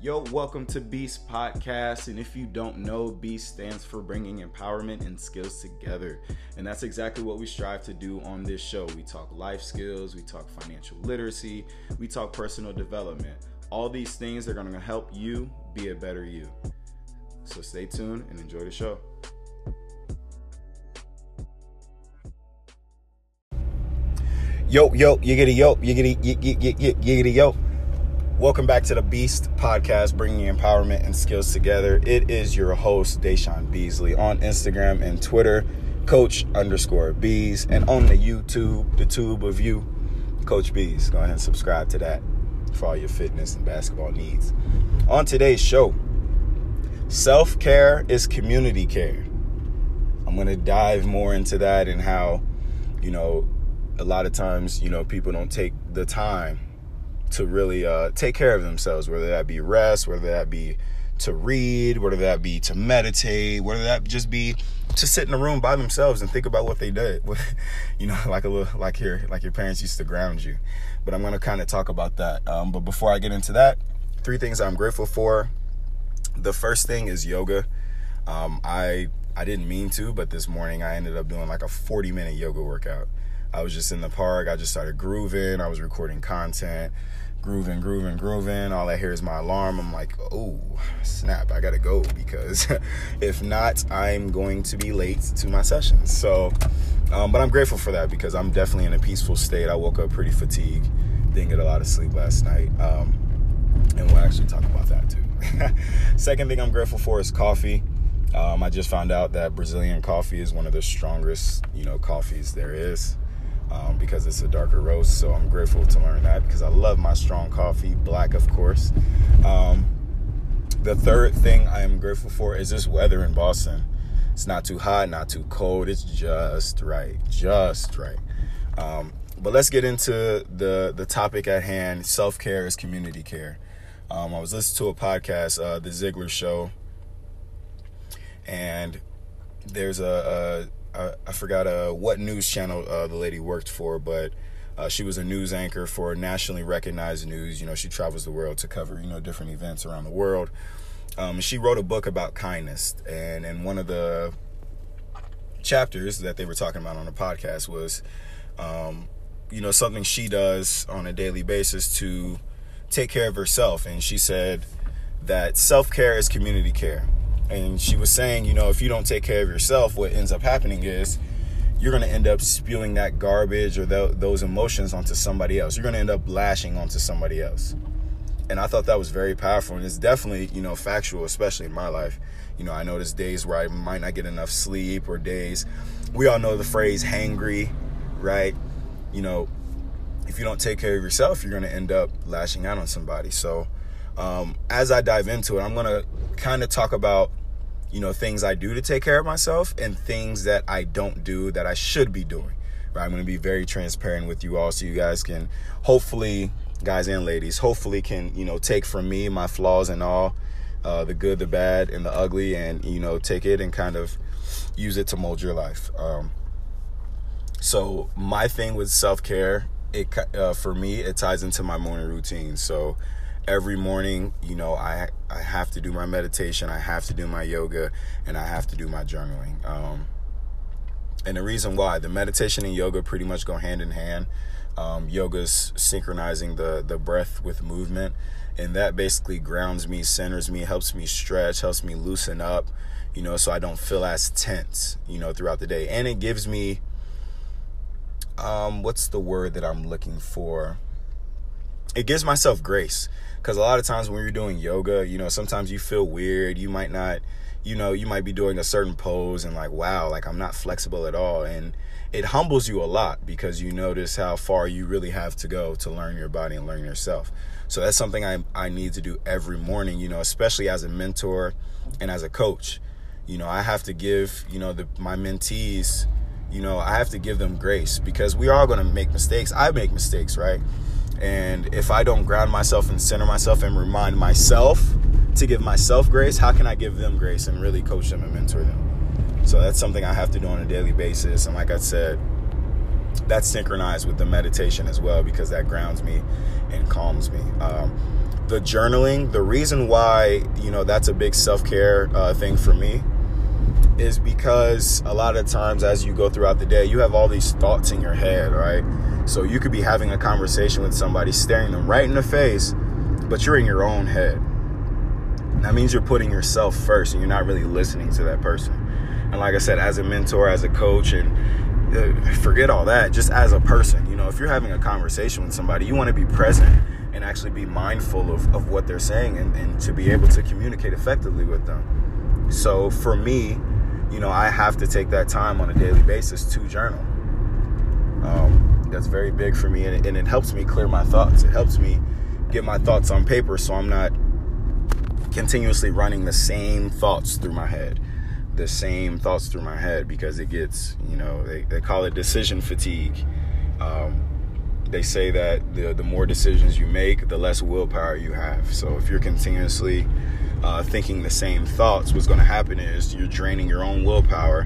Yo, welcome to Beast Podcast. And if you don't know, Beast stands for bringing empowerment and skills together. And that's exactly what we strive to do on this show. We talk life skills, we talk financial literacy, we talk personal development. All these things are going to help you be a better you. So stay tuned and enjoy the show. Yo, yo, yiggity, yo, yiggity, yiggity, yiggity, yo. Welcome back to the Beast Podcast, bringing empowerment and skills together. It is your host, Deshaun Beasley, on Instagram and Twitter, Coach underscore Bees, and on the YouTube, the tube of you, Coach Bees. Go ahead and subscribe to that for all your fitness and basketball needs. On today's show, self care is community care. I'm going to dive more into that and how, you know, a lot of times, you know, people don't take the time to really uh, take care of themselves, whether that be rest, whether that be to read, whether that be to meditate, whether that just be to sit in a room by themselves and think about what they did. you know, like a little like your like your parents used to ground you. But I'm gonna kind of talk about that. Um, but before I get into that, three things I'm grateful for. The first thing is yoga. Um, I I didn't mean to, but this morning I ended up doing like a 40 minute yoga workout. I was just in the park. I just started grooving. I was recording content grooving, grooving, grooving. All I hear is my alarm. I'm like, oh, snap, I gotta go because if not, I'm going to be late to my sessions. So, um, but I'm grateful for that because I'm definitely in a peaceful state. I woke up pretty fatigued, didn't get a lot of sleep last night. Um, and we'll actually talk about that too. Second thing I'm grateful for is coffee. Um, I just found out that Brazilian coffee is one of the strongest, you know, coffees there is um, because it's a darker roast. So I'm grateful to learn that because I love my strong coffee, black, of course. Um, the third thing I am grateful for is this weather in Boston. It's not too hot, not too cold. It's just right, just right. Um, but let's get into the the topic at hand. Self care is community care. Um, I was listening to a podcast, uh, The Ziglar Show, and there's a, I, I forgot uh, what news channel uh, the lady worked for, but uh, she was a news anchor for nationally recognized news. You know, she travels the world to cover you know different events around the world. Um, she wrote a book about kindness, and in one of the chapters that they were talking about on the podcast was, um, you know, something she does on a daily basis to take care of herself, and she said that self care is community care and she was saying, you know, if you don't take care of yourself, what ends up happening is you're going to end up spewing that garbage or th- those emotions onto somebody else. You're going to end up lashing onto somebody else. And I thought that was very powerful. And it's definitely, you know, factual, especially in my life. You know, I notice days where I might not get enough sleep or days. We all know the phrase hangry, right? You know, if you don't take care of yourself, you're going to end up lashing out on somebody. So, um, as I dive into it, I'm to kind of talk about you know things I do to take care of myself and things that I don't do that I should be doing. Right? I'm to be very transparent with you all so you guys can hopefully guys and ladies hopefully can you know take from me my flaws and all uh, the good the bad and the ugly and you know take it and kind of use it to mold your life um, so my thing with self-care it uh, for me it ties into my morning routine so every morning, you know, I I have to do my meditation, I have to do my yoga, and I have to do my journaling. Um, and the reason why the meditation and yoga pretty much go hand in hand. Um, yoga's synchronizing the the breath with movement, and that basically grounds me, centers me, helps me stretch, helps me loosen up, you know, so I don't feel as tense, you know, throughout the day. And it gives me, um, what's the word that I'm looking for? It gives myself grace because a lot of times when you're doing yoga, you know, sometimes you feel weird. You might not, you know, you might be doing a certain pose and like, wow, like I'm not flexible at all. And it humbles you a lot because you notice how far you really have to go to learn your body and learn yourself. So that's something I, I need to do every morning, you know, especially as a mentor and as a coach. You know, I have to give, you know, the, my mentees, you know, I have to give them grace because we are going to make mistakes. I make mistakes, right? And if I don't ground myself and center myself and remind myself to give myself grace, how can I give them grace and really coach them and mentor them? So that's something I have to do on a daily basis. And like I said, that's synchronized with the meditation as well because that grounds me and calms me. Um, the journaling, the reason why, you know, that's a big self care uh, thing for me is because a lot of times as you go throughout the day, you have all these thoughts in your head, right? So you could be having a conversation with somebody, staring them right in the face, but you're in your own head. That means you're putting yourself first and you're not really listening to that person. And like I said, as a mentor, as a coach, and uh, forget all that, just as a person, you know, if you're having a conversation with somebody, you want to be present and actually be mindful of, of what they're saying and, and to be able to communicate effectively with them. So for me, you know, I have to take that time on a daily basis to journal. Um, that's very big for me, and it, and it helps me clear my thoughts. It helps me get my thoughts on paper so I'm not continuously running the same thoughts through my head the same thoughts through my head because it gets you know they, they call it decision fatigue um, they say that the, the more decisions you make the less willpower you have so if you're continuously uh, thinking the same thoughts what's going to happen is you're draining your own willpower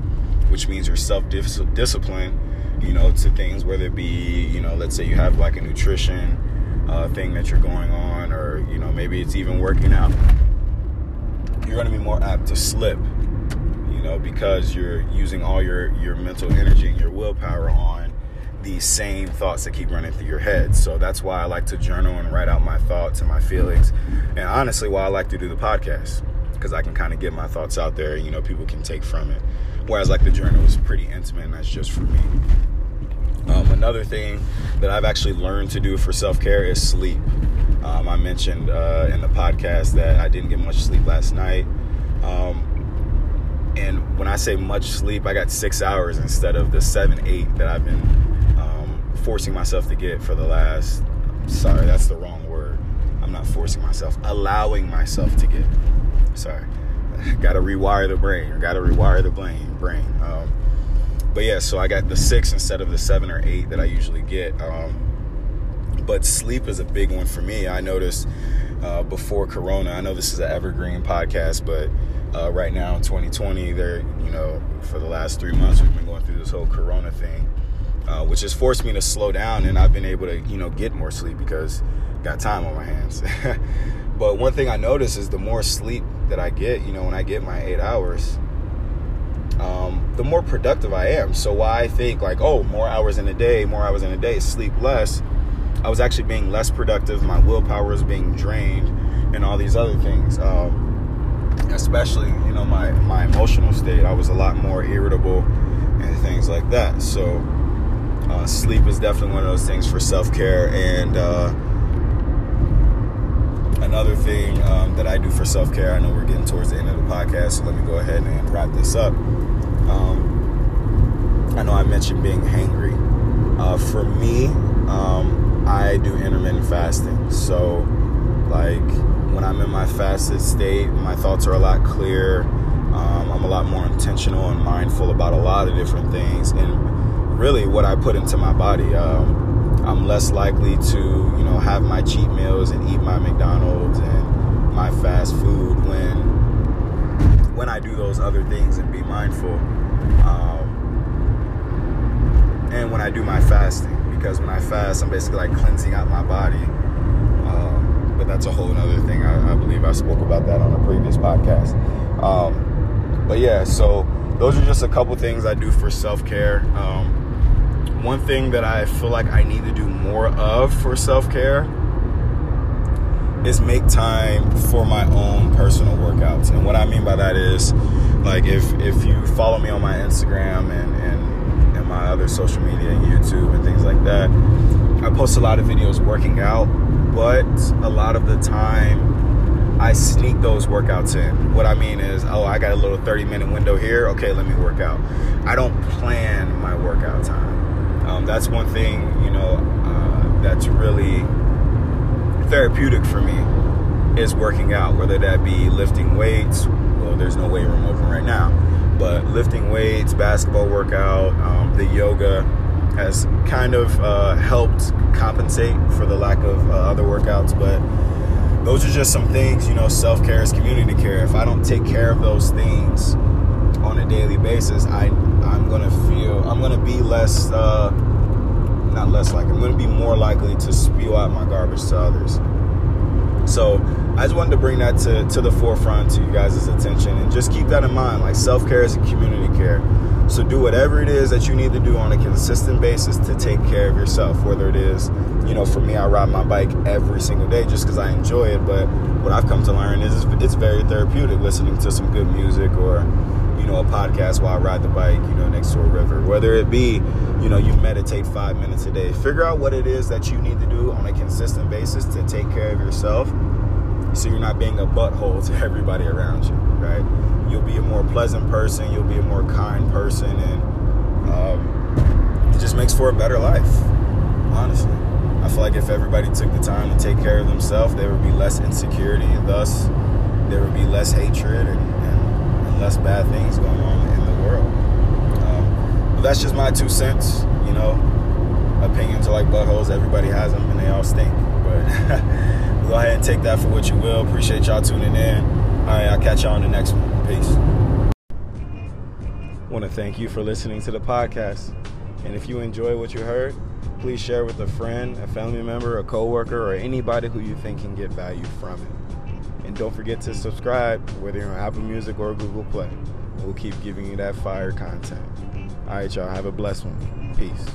which means your self-discipline you know to things whether it be you know let's say you have like a nutrition uh, thing that you're going on or you know maybe it's even working out. You're going to be more apt to slip you know because you're using all your your mental energy and your willpower on these same thoughts that keep running through your head so that's why i like to journal and write out my thoughts and my feelings and honestly why i like to do the podcast because i can kind of get my thoughts out there you know people can take from it whereas like the journal is pretty intimate and that's just for me um, another thing that I've actually learned to do for self care is sleep. Um, I mentioned uh, in the podcast that I didn't get much sleep last night. Um, and when I say much sleep, I got six hours instead of the seven, eight that I've been forcing myself to get for the last. Sorry, that's the wrong word. I'm not forcing myself, allowing myself to get. Sorry, got to rewire the brain, got to rewire the brain. Brain. Um, but yeah, so I got the six instead of the seven or eight that I usually get. Um, but sleep is a big one for me. I noticed uh, before Corona. I know this is an evergreen podcast, but uh, right now in 2020, there, you know, for the last three months, we've been going through this whole Corona thing, uh, which has forced me to slow down, and I've been able to, you know, get more sleep because I got time on my hands. but one thing I notice is the more sleep that I get, you know, when I get my eight hours, um, the more productive I am. So why I think like, oh, more hours in a day, more hours in a day, sleep less. I was actually being less productive. My willpower is being drained, and all these other things. Um, especially, you know, my my emotional state. I was a lot more irritable and things like that. So, uh, sleep is definitely one of those things for self care. And uh, another thing um, that I do for self care. I know we're getting towards the end of the podcast, so let me go ahead and wrap this up. Um, I know I mentioned being hangry. Uh, for me, um, I do intermittent fasting. So, like when I'm in my fasted state, my thoughts are a lot clearer. Um, I'm a lot more intentional and mindful about a lot of different things, and really what I put into my body. Um, I'm less likely to, you know, have my cheat meals and eat my McDonald's and my fast food when when I do those other things and be mindful. Um, and when I do my fasting, because when I fast, I'm basically like cleansing out my body. Um, but that's a whole other thing. I, I, believe I spoke about that on a previous podcast. Um, but yeah, so those are just a couple things I do for self care. Um, one thing that I feel like I need to do more of for self care is make time for my own personal workouts. And what I mean by that is like if if you follow me on my Instagram and and, and my other social media YouTube and things like that, I post a lot of videos working out, but a lot of the time I sneak those workouts in. What I mean is, oh, I got a little 30 minute window here. Okay, let me work out. I don't plan my workout time. Um, that's one thing, you know, uh, that's really therapeutic for me is working out, whether that be lifting weights. Well, there's no weight room open right now, but lifting weights, basketball workout, um, the yoga has kind of uh, helped compensate for the lack of uh, other workouts. But those are just some things, you know, self care is community care. If I don't take care of those things on a daily basis, I I'm gonna feel I'm gonna be less. Uh, not less likely. I'm to be more likely to spew out my garbage to others. So I just wanted to bring that to, to the forefront to you guys' attention and just keep that in mind. Like self care is a community care. So do whatever it is that you need to do on a consistent basis to take care of yourself. Whether it is, you know, for me, I ride my bike every single day just because I enjoy it. But what I've come to learn is it's very therapeutic listening to some good music or, you know, a podcast while I ride the bike, you know, next to a river. Whether it be, you know, you meditate five minutes a day. Figure out what it is that you need to do on a consistent basis to take care of yourself so you're not being a butthole to everybody around you, right? You'll be a more pleasant person, you'll be a more kind person, and um, it just makes for a better life, honestly. I feel like if everybody took the time to take care of themselves, there would be less insecurity, and thus there would be less hatred and, less bad things going on in the world. Um, but that's just my two cents, you know. Opinions are like buttholes, everybody has them, and they all stink. But go ahead and take that for what you will. Appreciate y'all tuning in. All right, I'll catch y'all on the next one. Peace. Want to thank you for listening to the podcast. And if you enjoy what you heard, please share with a friend, a family member, a coworker, or anybody who you think can get value from it. And don't forget to subscribe, whether you're on Apple Music or Google Play. We'll keep giving you that fire content. All right, y'all. Have a blessed one. Peace.